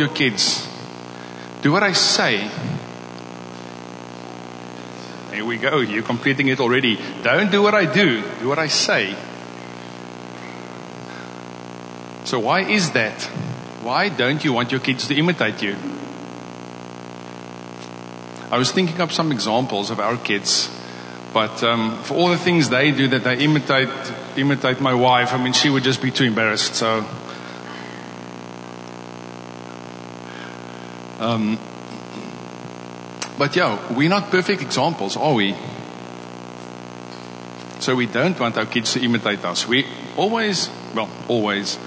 your kids, do what I say. Here we go. You're completing it already. Don't do what I do. Do what I say. So why is that? Why don't you want your kids to imitate you? I was thinking up some examples of our kids, but um, for all the things they do that they imitate imitate my wife, I mean, she would just be too embarrassed. So, um, but yeah, we're not perfect examples, are we? So we don't want our kids to imitate us. We always, well, always,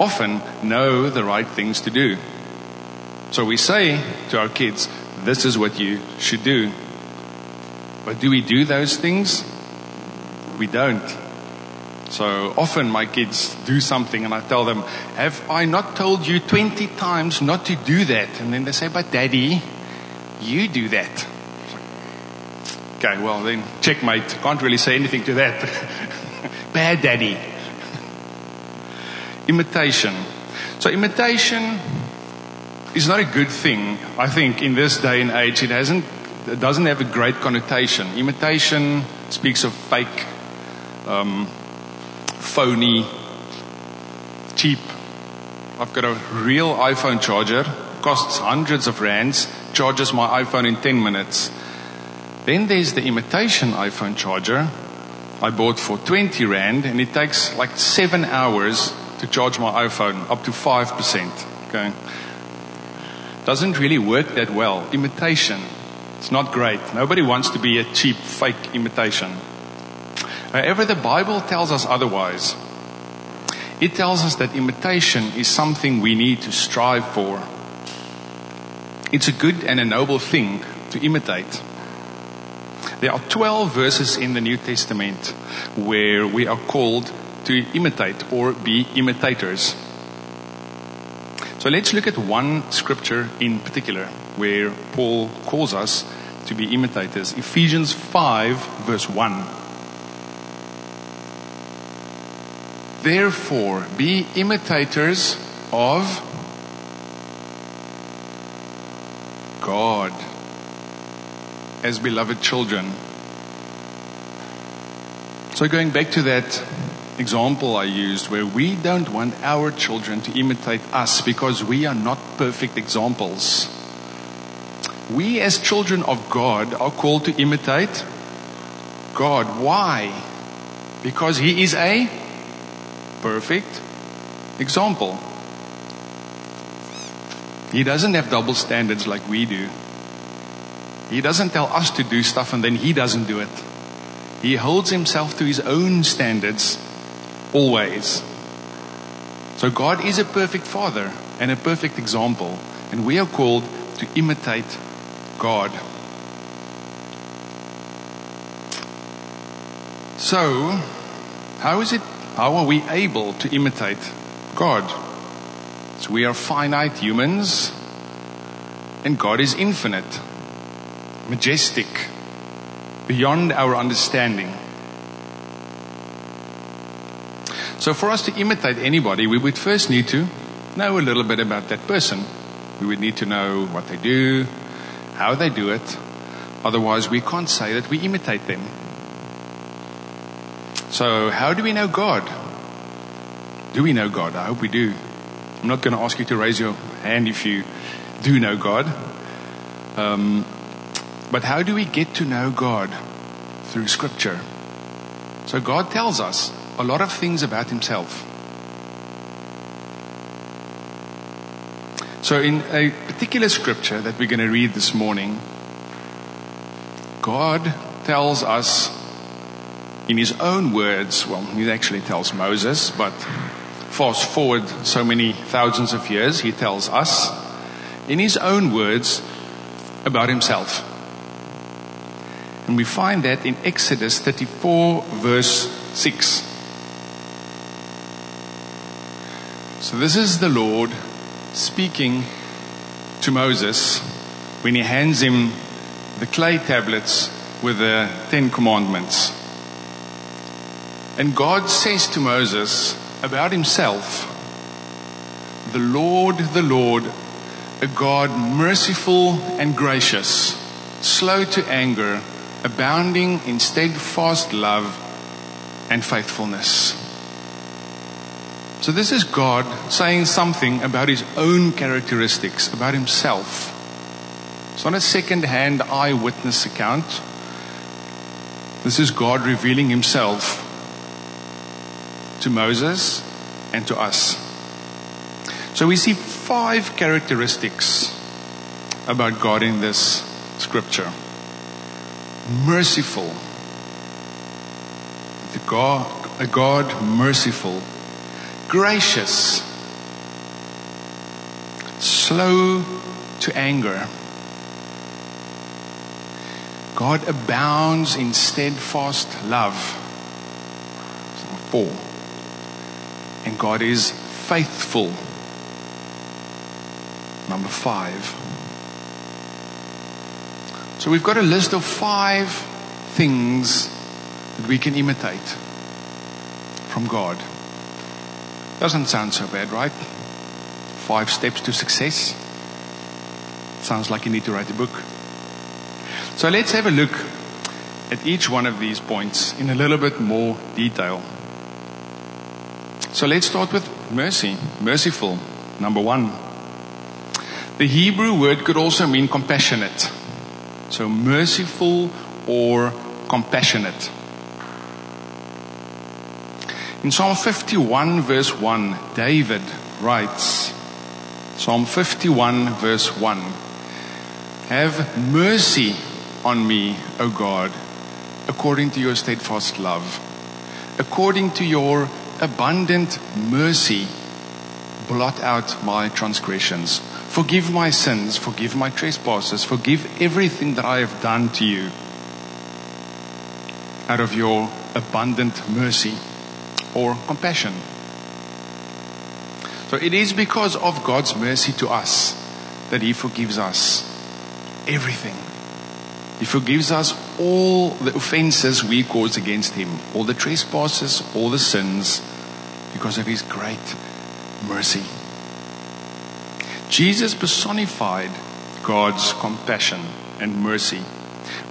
often know the right things to do. So we say to our kids, this is what you should do. But do we do those things? We don't. So often my kids do something and I tell them, have I not told you 20 times not to do that? And then they say, but daddy, you do that. Okay, well then checkmate. Can't really say anything to that. Bad daddy. imitation. So imitation is not a good thing. I think in this day and age it hasn't it doesn't have a great connotation. Imitation speaks of fake, um, phony, cheap. I've got a real iPhone charger, costs hundreds of rands, charges my iPhone in 10 minutes. Then there's the imitation iPhone charger I bought for 20 rand and it takes like seven hours to charge my iPhone up to 5%. Okay. Doesn't really work that well. Imitation. It's not great. Nobody wants to be a cheap, fake imitation. However, the Bible tells us otherwise. It tells us that imitation is something we need to strive for. It's a good and a noble thing to imitate. There are 12 verses in the New Testament where we are called to imitate or be imitators. So let's look at one scripture in particular where Paul calls us to be imitators. Ephesians 5 verse 1. Therefore, be imitators of God as beloved children. So going back to that example I used where we don't want our children to imitate us because we are not perfect examples. We as children of God are called to imitate God. Why? Because He is a perfect example. He doesn't have double standards like we do. He doesn't tell us to do stuff and then He doesn't do it. He holds Himself to His own standards always. So God is a perfect Father and a perfect example, and we are called to imitate God. So, how is it, how are we able to imitate God? So we are finite humans, and God is infinite, majestic, beyond our understanding. So for us to imitate anybody, we would first need to know a little bit about that person. We would need to know what they do, how they do it. Otherwise, we can't say that we imitate them. So, how do we know God? Do we know God? I hope we do. I'm not going to ask you to raise your hand if you do know God. Um, but how do we get to know God? Through Scripture. So, God tells us a lot of things about himself. So, in a particular scripture that we're going to read this morning, God tells us in his own words, well, he actually tells Moses, but fast forward so many thousands of years, he tells us in his own words about himself. And we find that in Exodus 34, verse 6. So this is the Lord speaking to Moses when he hands him the clay tablets with the Ten Commandments. And God says to Moses about himself, the Lord, the Lord, a God merciful and gracious, slow to anger, abounding in steadfast love and faithfulness. So, this is God saying something about his own characteristics, about himself. It's not a second hand eyewitness account. This is God revealing himself to Moses and to us. So we see five characteristics about God in this scripture. Merciful. The God, a God merciful. Gracious. Slow to anger. God abounds in steadfast love. Four. And God is faithful. Number five. So we've got a list of five things that we can imitate from God. Doesn't sound so bad, right? Five steps to success. Sounds like you need to write a book. So let's have a look at each one of these points in a little bit more detail. So let's start with mercy, merciful, number one. The Hebrew word could also mean compassionate. So merciful or compassionate. In Psalm 51 verse 1, David writes, Psalm 51 verse 1, Have mercy on me, O God, according to your steadfast love, according to your abundant mercy, blot out my transgressions. Forgive my sins, forgive my trespasses, forgive everything that I have done to you out of your abundant mercy or compassion. So it is because of God's mercy to us that He forgives us everything. He forgives us all the offenses we cause against Him, all the trespasses, all the sins, because of His great mercy. Jesus personified God's compassion and mercy.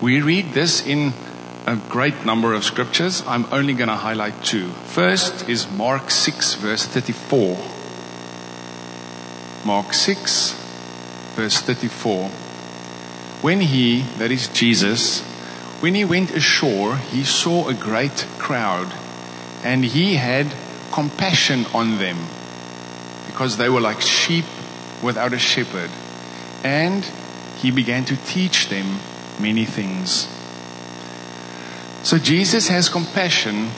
We read this in a great number of scriptures. I'm only going to highlight two. First is Mark 6, verse 34. Mark 6, verse 34. When he, that is Jesus, when he went ashore, he saw a great crowd, and he had compassion on them, because they were like sheep without a shepherd. And he began to teach them many things. So Jesus has compassion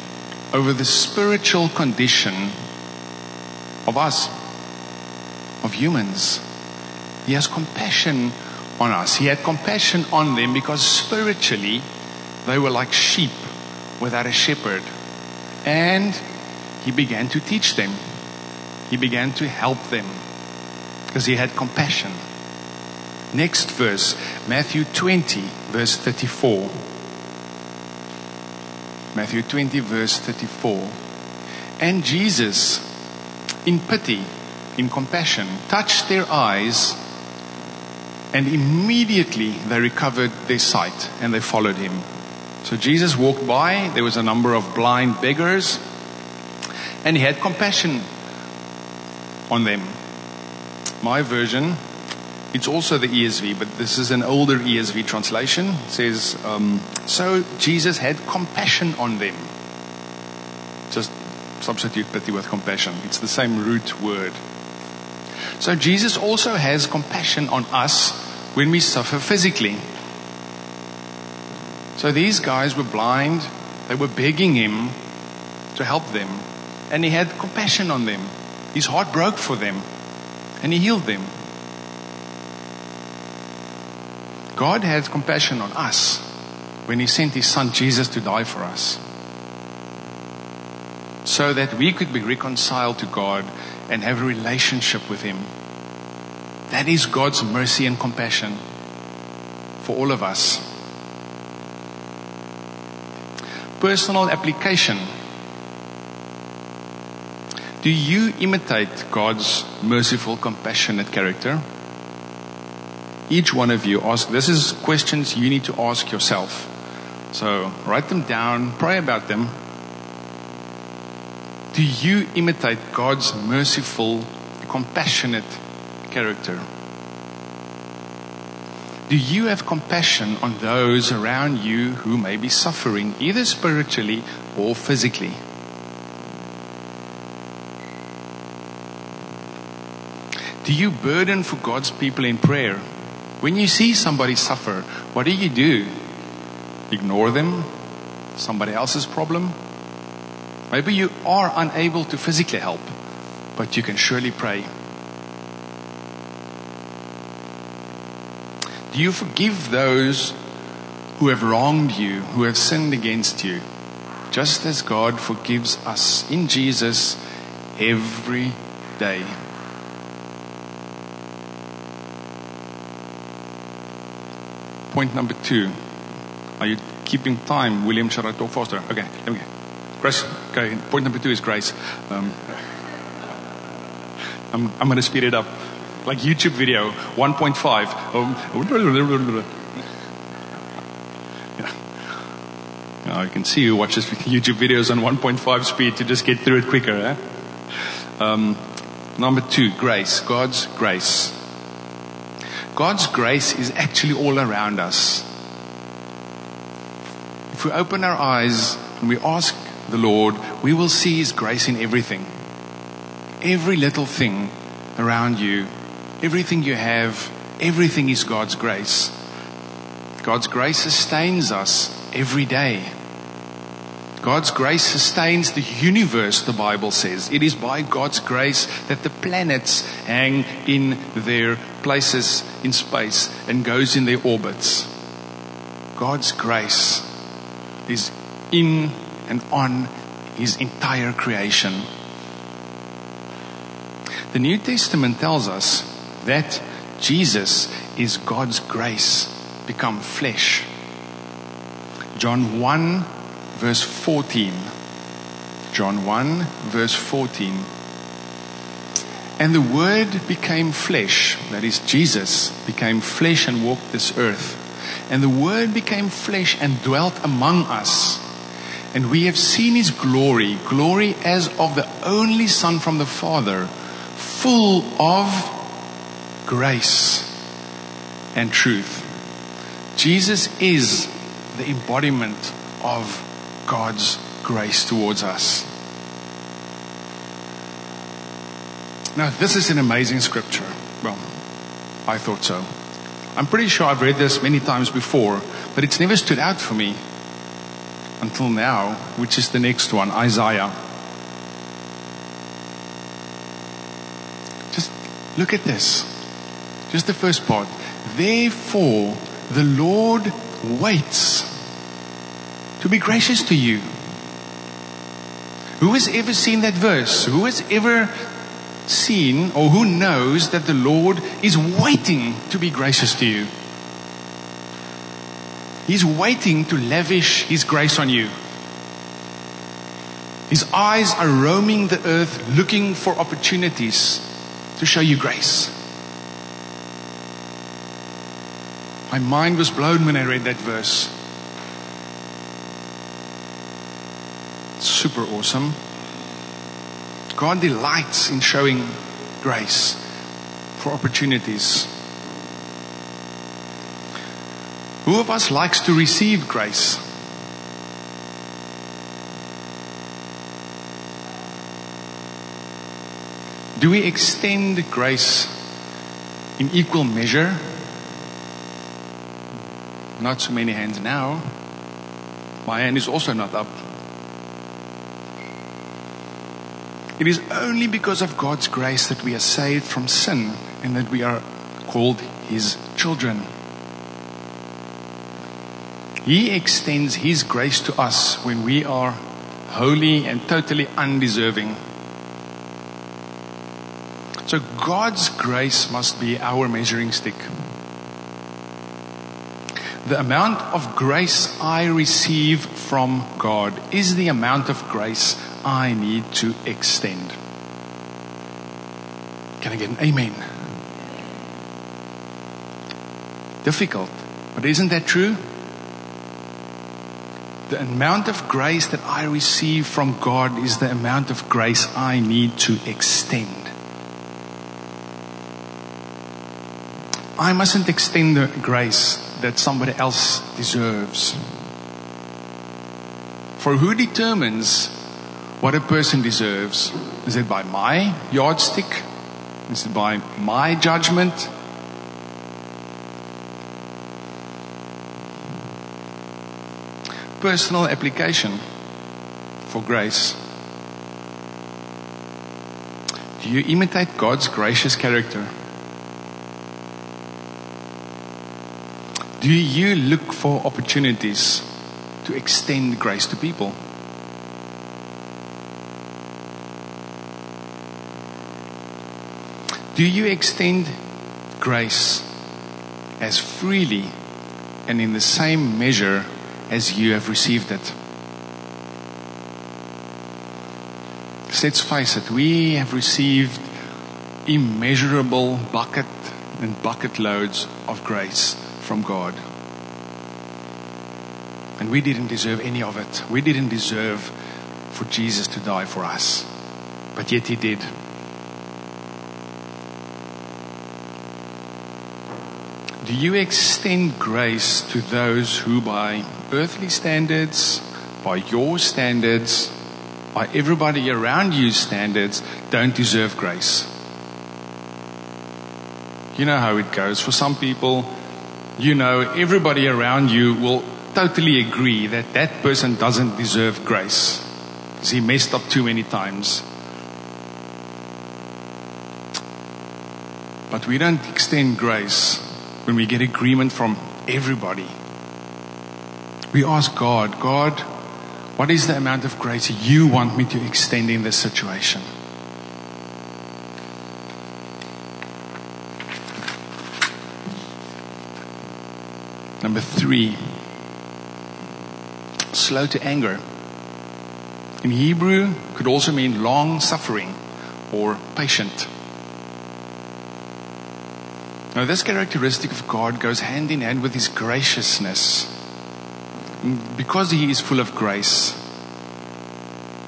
over the spiritual condition of us, of humans. He has compassion on us. He had compassion on them because spiritually they were like sheep without a shepherd. And he began to teach them. He began to help them because he had compassion. Next verse, Matthew 20, verse 34. Matthew 20, verse 34. And Jesus, in pity, in compassion, touched their eyes and immediately they recovered their sight and they followed him. So Jesus walked by, there was a number of blind beggars, and he had compassion on them. My version, it's also the ESV, but this is an older ESV translation, it says, um, So Jesus had compassion on them. Just substitute pity with compassion. It's the same root word. So Jesus also has compassion on us when we suffer physically. So these guys were blind. They were begging him to help them. And he had compassion on them. His heart broke for them. And he healed them. God had compassion on us when he sent his son Jesus to die for us. So that we could be reconciled to God and have a relationship with Him. That is God's mercy and compassion for all of us. Personal application. Do you imitate God's merciful, compassionate character? each one of you ask, this is questions you need to ask yourself. So write them down, pray about them. Do you imitate God's merciful, compassionate character? Do you have compassion on those around you who may be suffering, either spiritually or physically? Do you burden for God's people in prayer? When you see somebody suffer, what do you do? Ignore them? Somebody else's problem? Maybe you are unable to physically help, but you can surely pray. You forgive those who have wronged you, who have sinned against you, just as God forgives us in Jesus every day? Point number two. Are you keeping time, William? Shall I talk faster? Okay, let me go. Grace. Okay, point number two is grace. Um, I'm, I'm going to speed it up. Like YouTube video, 1.5. Um, yeah. Now, you can see who watches YouTube videos on 1.5 speed to just get through it quicker. Eh? Um, number two, grace. God's grace. God's grace is actually all around us. If we open our eyes and we ask the Lord, we will see His grace in everything. Every little thing around you, everything you have, everything is God's grace. God's grace sustains us every day. God's grace sustains the universe, the Bible says. It is by God's grace that the planets hang in their places in space and goes in their orbits. God's grace is in and on his entire creation. The New Testament tells us that Jesus is God's grace become flesh. John 1 verse 14. John 1 verse 14. And the Word became flesh, that is, Jesus became flesh and walked this earth. And the Word became flesh and dwelt among us. And we have seen His glory, glory as of the only Son from the Father, full of grace and truth. Jesus is the embodiment of God's grace towards us. Now, this is an amazing scripture. Well, I thought so. I'm pretty sure I've read this many times before, but it's never stood out for me until now, which is the next one, Isaiah. Just look at this. Just the first part. Therefore, the Lord waits to be gracious to you. Who has ever seen that verse? Who has ever seen or who knows that the Lord is waiting to be gracious to you? He's waiting to lavish His grace on you. His eyes are roaming the earth looking for opportunities to show you grace. My mind was blown when I read that verse. Super awesome. God delights in showing grace for opportunities. Who of us likes to receive grace? Do we extend grace in equal measure? Not so many hands now. My hand is also not up. It is only because of God's grace that we are saved from sin and that we are called His children. He extends His grace to us when we are wholly and totally undeserving. So God's grace must be our measuring stick. The amount of grace I receive from God is the amount of grace I need to extend. Can I get an amen? difficult. But isn't that true? The amount of grace that I receive from God is the amount of grace I need to extend. I mustn't extend the grace that somebody else deserves. For who determines what a person deserves? Is it by my yardstick? Is it by my judgment? Personal application for grace. Do you imitate God's gracious character? Do you look for opportunities to extend grace to people? Do you extend grace as freely and in the same measure as you have received it? Let's face it, we have received immeasurable bucket and bucket loads of grace from God. And we didn't deserve any of it. We didn't deserve for Jesus to die for us. But yet He did. Do you extend grace to those who, by earthly standards, by your standards, by everybody around you's standards, don't deserve grace? You know how it goes. For some people, you know, everybody around you will totally agree that that person doesn't deserve grace because he messed up too many times. But we don't extend grace when we get agreement from everybody. We ask God, God, what is the amount of grace you want me to extend in this situation? Number three, slow to anger. In Hebrew, could also mean long suffering or patient. Now, this characteristic of God goes hand in hand with His graciousness. Because He is full of grace,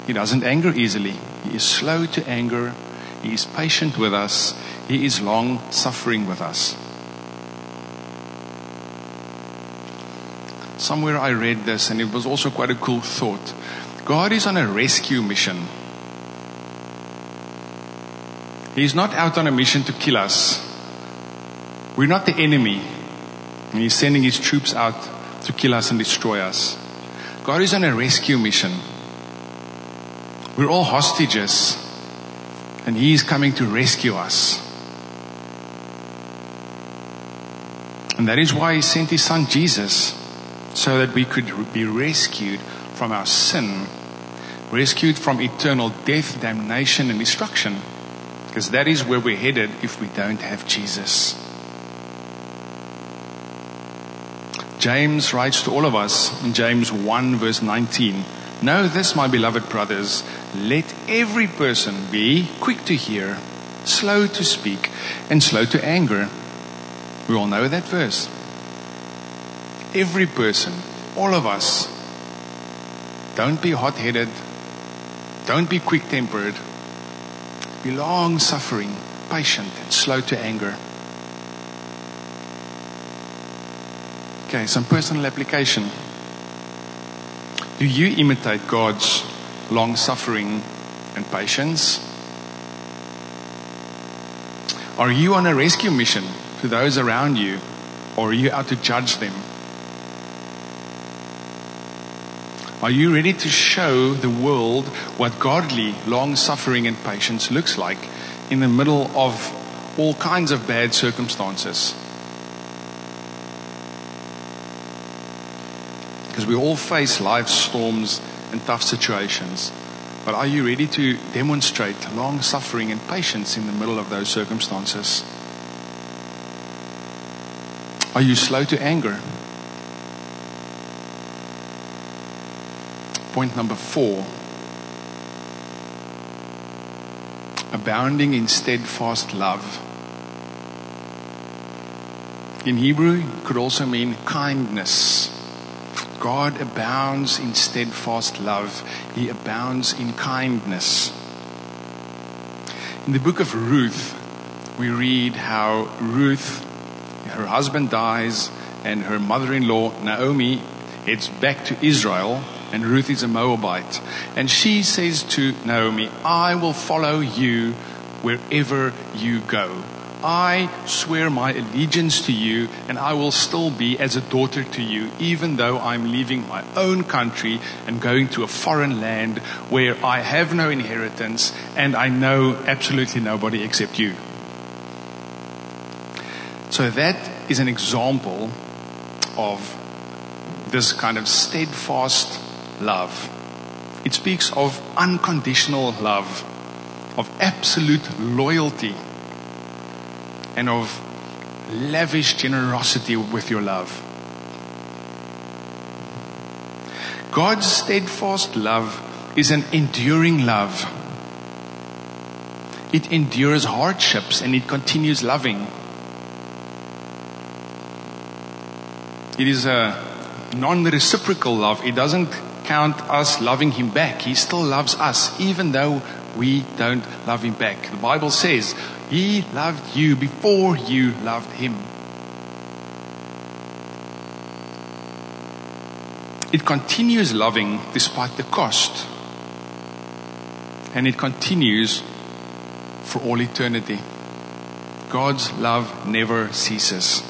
He doesn't anger easily. He is slow to anger. He is patient with us. He is long suffering with us. Somewhere I read this, and it was also quite a cool thought. God is on a rescue mission. He's not out on a mission to kill us. We're not the enemy. And he's sending his troops out to kill us and destroy us. God is on a rescue mission. We're all hostages. And he is coming to rescue us. And that is why he sent his son Jesus, so that we could be rescued from our sin, rescued from eternal death, damnation, and destruction. Because that is where we're headed if we don't have Jesus. James writes to all of us in James 1 verse 19. Know this, my beloved brothers, let every person be quick to hear, slow to speak, and slow to anger. We all know that verse. Every person, all of us, don't be hot headed, don't be quick tempered, be long suffering, patient, and slow to anger. Okay, some personal application. Do you imitate God's long suffering and patience? Are you on a rescue mission to those around you, or are you out to judge them? Are you ready to show the world what godly long suffering and patience looks like in the middle of all kinds of bad circumstances? Because we all face life's storms and tough situations. But are you ready to demonstrate long suffering and patience in the middle of those circumstances? Are you slow to anger? Point number four abounding in steadfast love. In Hebrew, it could also mean kindness. God abounds in steadfast love. He abounds in kindness. In the book of Ruth, we read how Ruth, her husband dies, and her mother in law, Naomi, heads back to Israel, and Ruth is a Moabite. And she says to Naomi, I will follow you wherever you go. I swear my allegiance to you, and I will still be as a daughter to you, even though I'm leaving my own country and going to a foreign land where I have no inheritance and I know absolutely nobody except you. So that is an example of this kind of steadfast love. It speaks of unconditional love, of absolute loyalty, and of lavish generosity with your love. God's steadfast love is an enduring love. It endures hardships and it continues loving. It is a non-reciprocal love. It doesn't count us loving him back. He still loves us even though we don't love him back. The Bible says he loved you before you loved him. It continues loving despite the cost. And it continues for all eternity. God's love never ceases.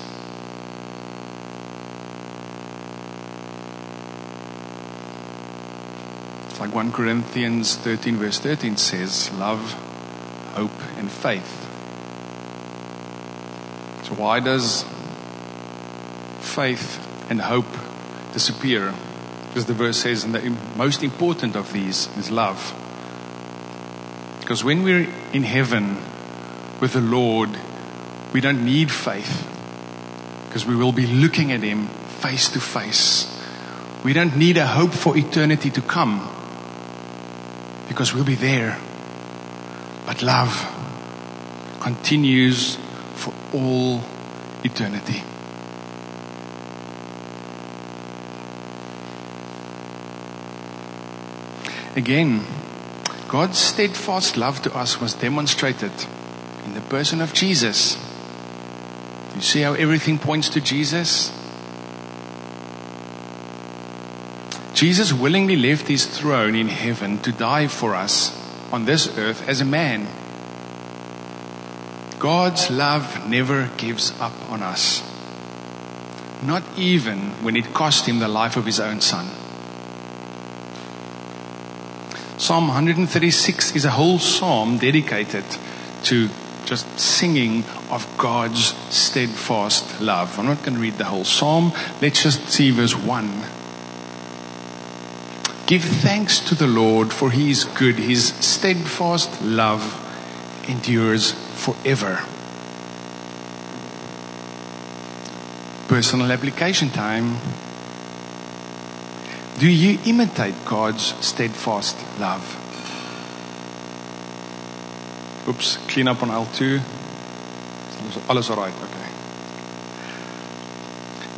It's like 1 Corinthians 13 verse 13 says, love, hope, and faith. So why does faith and hope disappear? Because the verse says, and the most important of these is love. Because when we're in heaven with the Lord, we don't need faith. Because we will be looking at Him face to face. We don't need a hope for eternity to come. Because we'll be there. But love continues for all eternity. Again, God's steadfast love to us was demonstrated in the person of Jesus. You see how everything points to Jesus? Jesus willingly left his throne in heaven to die for us on this earth as a man. God's love never gives up on us. Not even when it cost him the life of his own son. Psalm 136 is a whole psalm dedicated to just singing of God's steadfast love. I'm not going to read the whole psalm. Let's just see verse 1. Give thanks to the Lord for he is good. His steadfast love endures forever. Personal application time. Do you imitate God's steadfast love? Oops, clean up on L2. Alles alright, okay.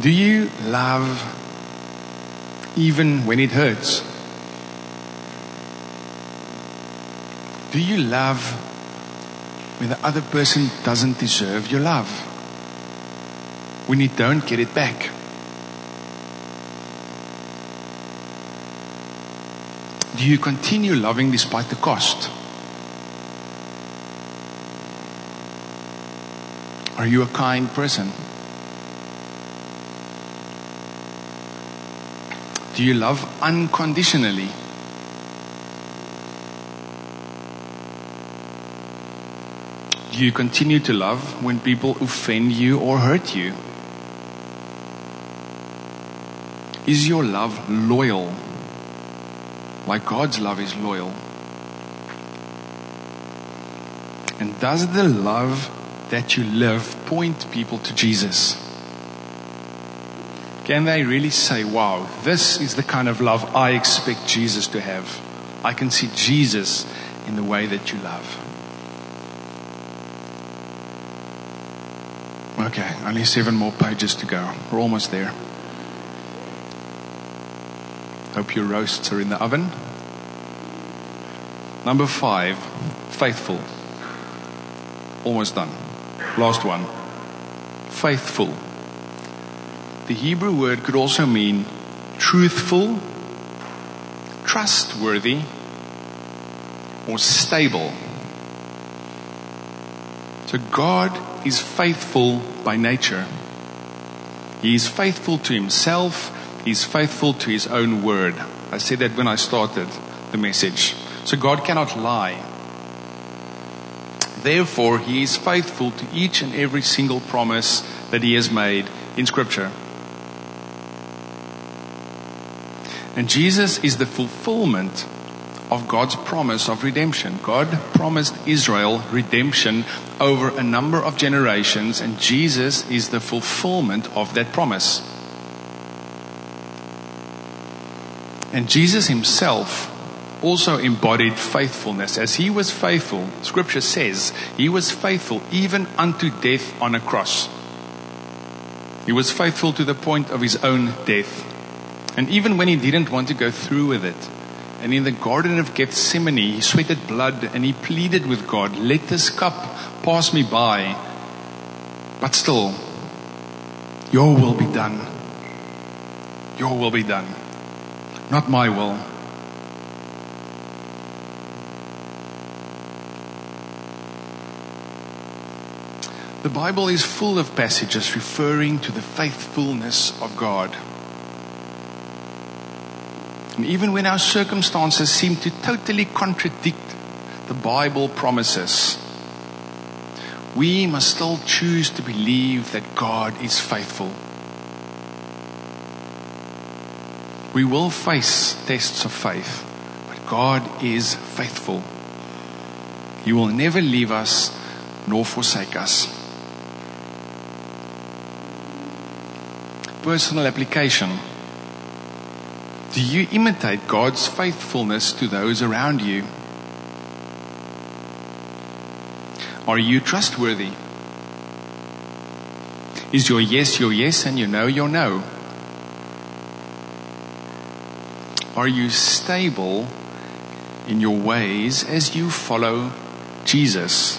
Do you love even when it hurts? Do you love when the other person doesn't deserve your love? When you don't get it back? Do you continue loving despite the cost? Are you a kind person? Do you love unconditionally? You continue to love when people offend you or hurt you? Is your love loyal? Like God's love is loyal. And does the love that you live point people to Jesus? Can they really say, wow, this is the kind of love I expect Jesus to have? I can see Jesus in the way that you love. Okay, only seven more pages to go. We're almost there. Hope your roasts are in the oven. Number five, faithful. Almost done. Last one. Faithful. The Hebrew word could also mean truthful, trustworthy, or stable. So God is faithful by nature. He is faithful to himself. He's faithful to his own word. I said that when I started the message. So God cannot lie. Therefore, he is faithful to each and every single promise that he has made in scripture. And Jesus is the fulfillment of God's promise of redemption. God promised Israel redemption over a number of generations, and Jesus is the fulfillment of that promise. And Jesus himself also embodied faithfulness. As he was faithful, scripture says, he was faithful even unto death on a cross. He was faithful to the point of his own death. And even when he didn't want to go through with it, and in the Garden of Gethsemane, he sweated blood and he pleaded with God, let this cup pass me by. But still, your will be done. Your will be done. Not my will. The Bible is full of passages referring to the faithfulness of God. And even when our circumstances seem to totally contradict the Bible promises, we must still choose to believe that God is faithful. We will face tests of faith, but God is faithful. He will never leave us nor forsake us. Personal application. Do you imitate God's faithfulness to those around you? Are you trustworthy? Is your yes your yes and your no your no? Are you stable in your ways as you follow Jesus?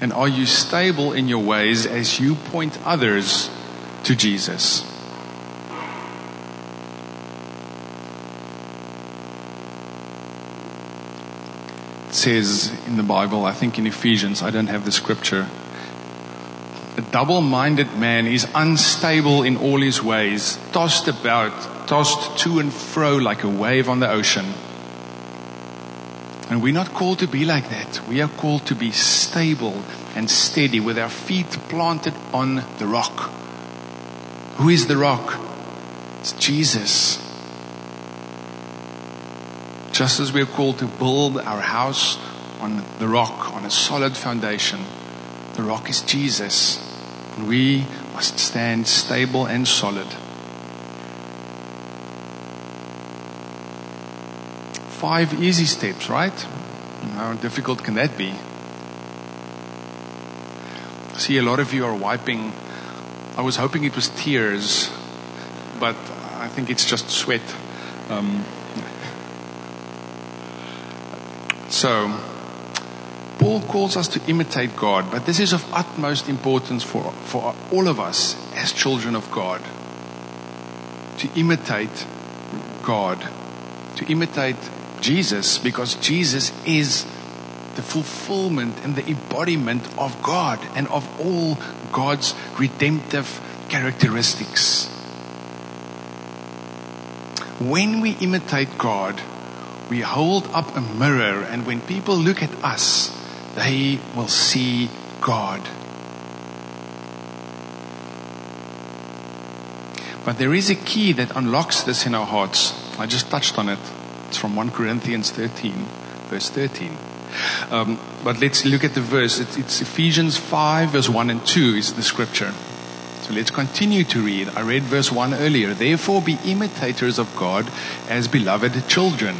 And are you stable in your ways as you point others to Jesus. Says in the Bible, I think in Ephesians, I don't have the scripture. A double minded man is unstable in all his ways, tossed about, tossed to and fro like a wave on the ocean. And we're not called to be like that. We are called to be stable and steady with our feet planted on the rock. Who is the rock? It's Jesus. Just as we are called to build our house on the rock, on a solid foundation, the rock is Jesus. And we must stand stable and solid. Five easy steps, right? How difficult can that be? See a lot of you are wiping I was hoping it was tears, but I think it's just sweat. Um, so, Paul calls us to imitate God, but this is of utmost importance for, for all of us as children of God. To imitate God, to imitate Jesus, because Jesus is the fulfillment and the embodiment of God and of all God's redemptive characteristics. When we imitate God, we hold up a mirror, and when people look at us, they will see God. But there is a key that unlocks this in our hearts. I just touched on it. It's from 1 Corinthians 13, verse 13. Um, but let's look at the verse. It's, it's Ephesians 5, verse 1 and 2 is the scripture. So let's continue to read. I read verse 1 earlier. Therefore, be imitators of God as beloved children.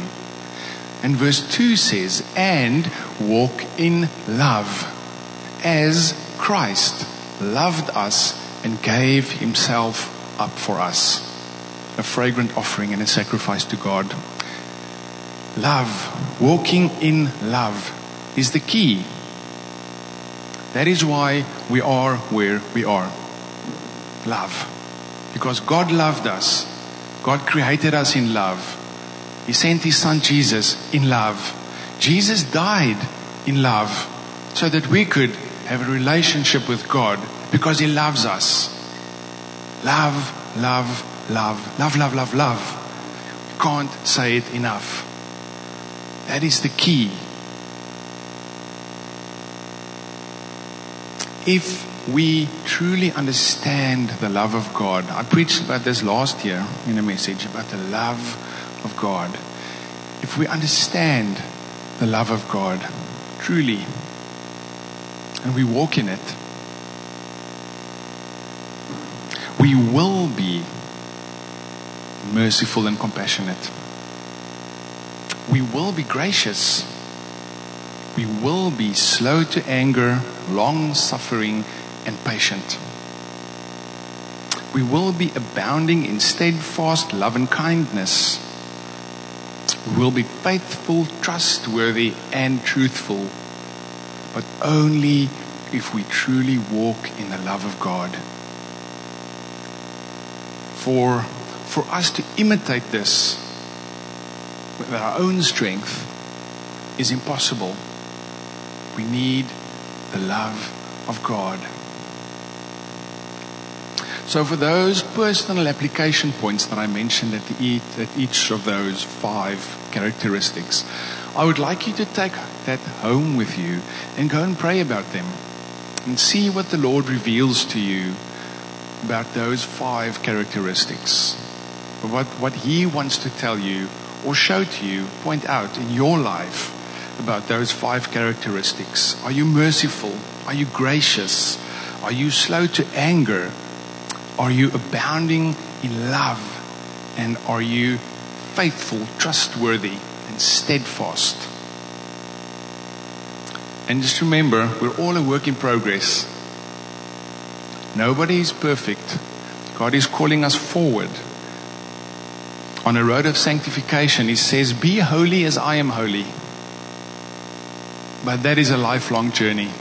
And verse 2 says, and walk in love as Christ loved us and gave himself up for us. A fragrant offering and a sacrifice to God. Love, walking in love is the key. That is why we are where we are. Love. Because God loved us. God created us in love. He sent His Son Jesus in love. Jesus died in love so that we could have a relationship with God because He loves us. Love, love, love, love, love, love, love. Can't say it enough. That is the key. If we truly understand the love of God, I preached about this last year in a message about the love of God. If we understand the love of God truly, and we walk in it, we will be merciful and compassionate. We will be gracious. We will be slow to anger, long suffering, and patient. We will be abounding in steadfast love and kindness. We will be faithful, trustworthy, and truthful, but only if we truly walk in the love of God. For, for us to imitate this with our own strength is impossible. We need the love of God. So, for those personal application points that I mentioned at, the, at each of those five characteristics, I would like you to take that home with you and go and pray about them and see what the Lord reveals to you about those five characteristics. What, what He wants to tell you or show to you, point out in your life about those five characteristics. Are you merciful? Are you gracious? Are you slow to anger? Are you abounding in love? And are you faithful, trustworthy, and steadfast? And just remember, we're all a work in progress. Nobody is perfect. God is calling us forward. On a road of sanctification, He says, Be holy as I am holy. But that is a lifelong journey.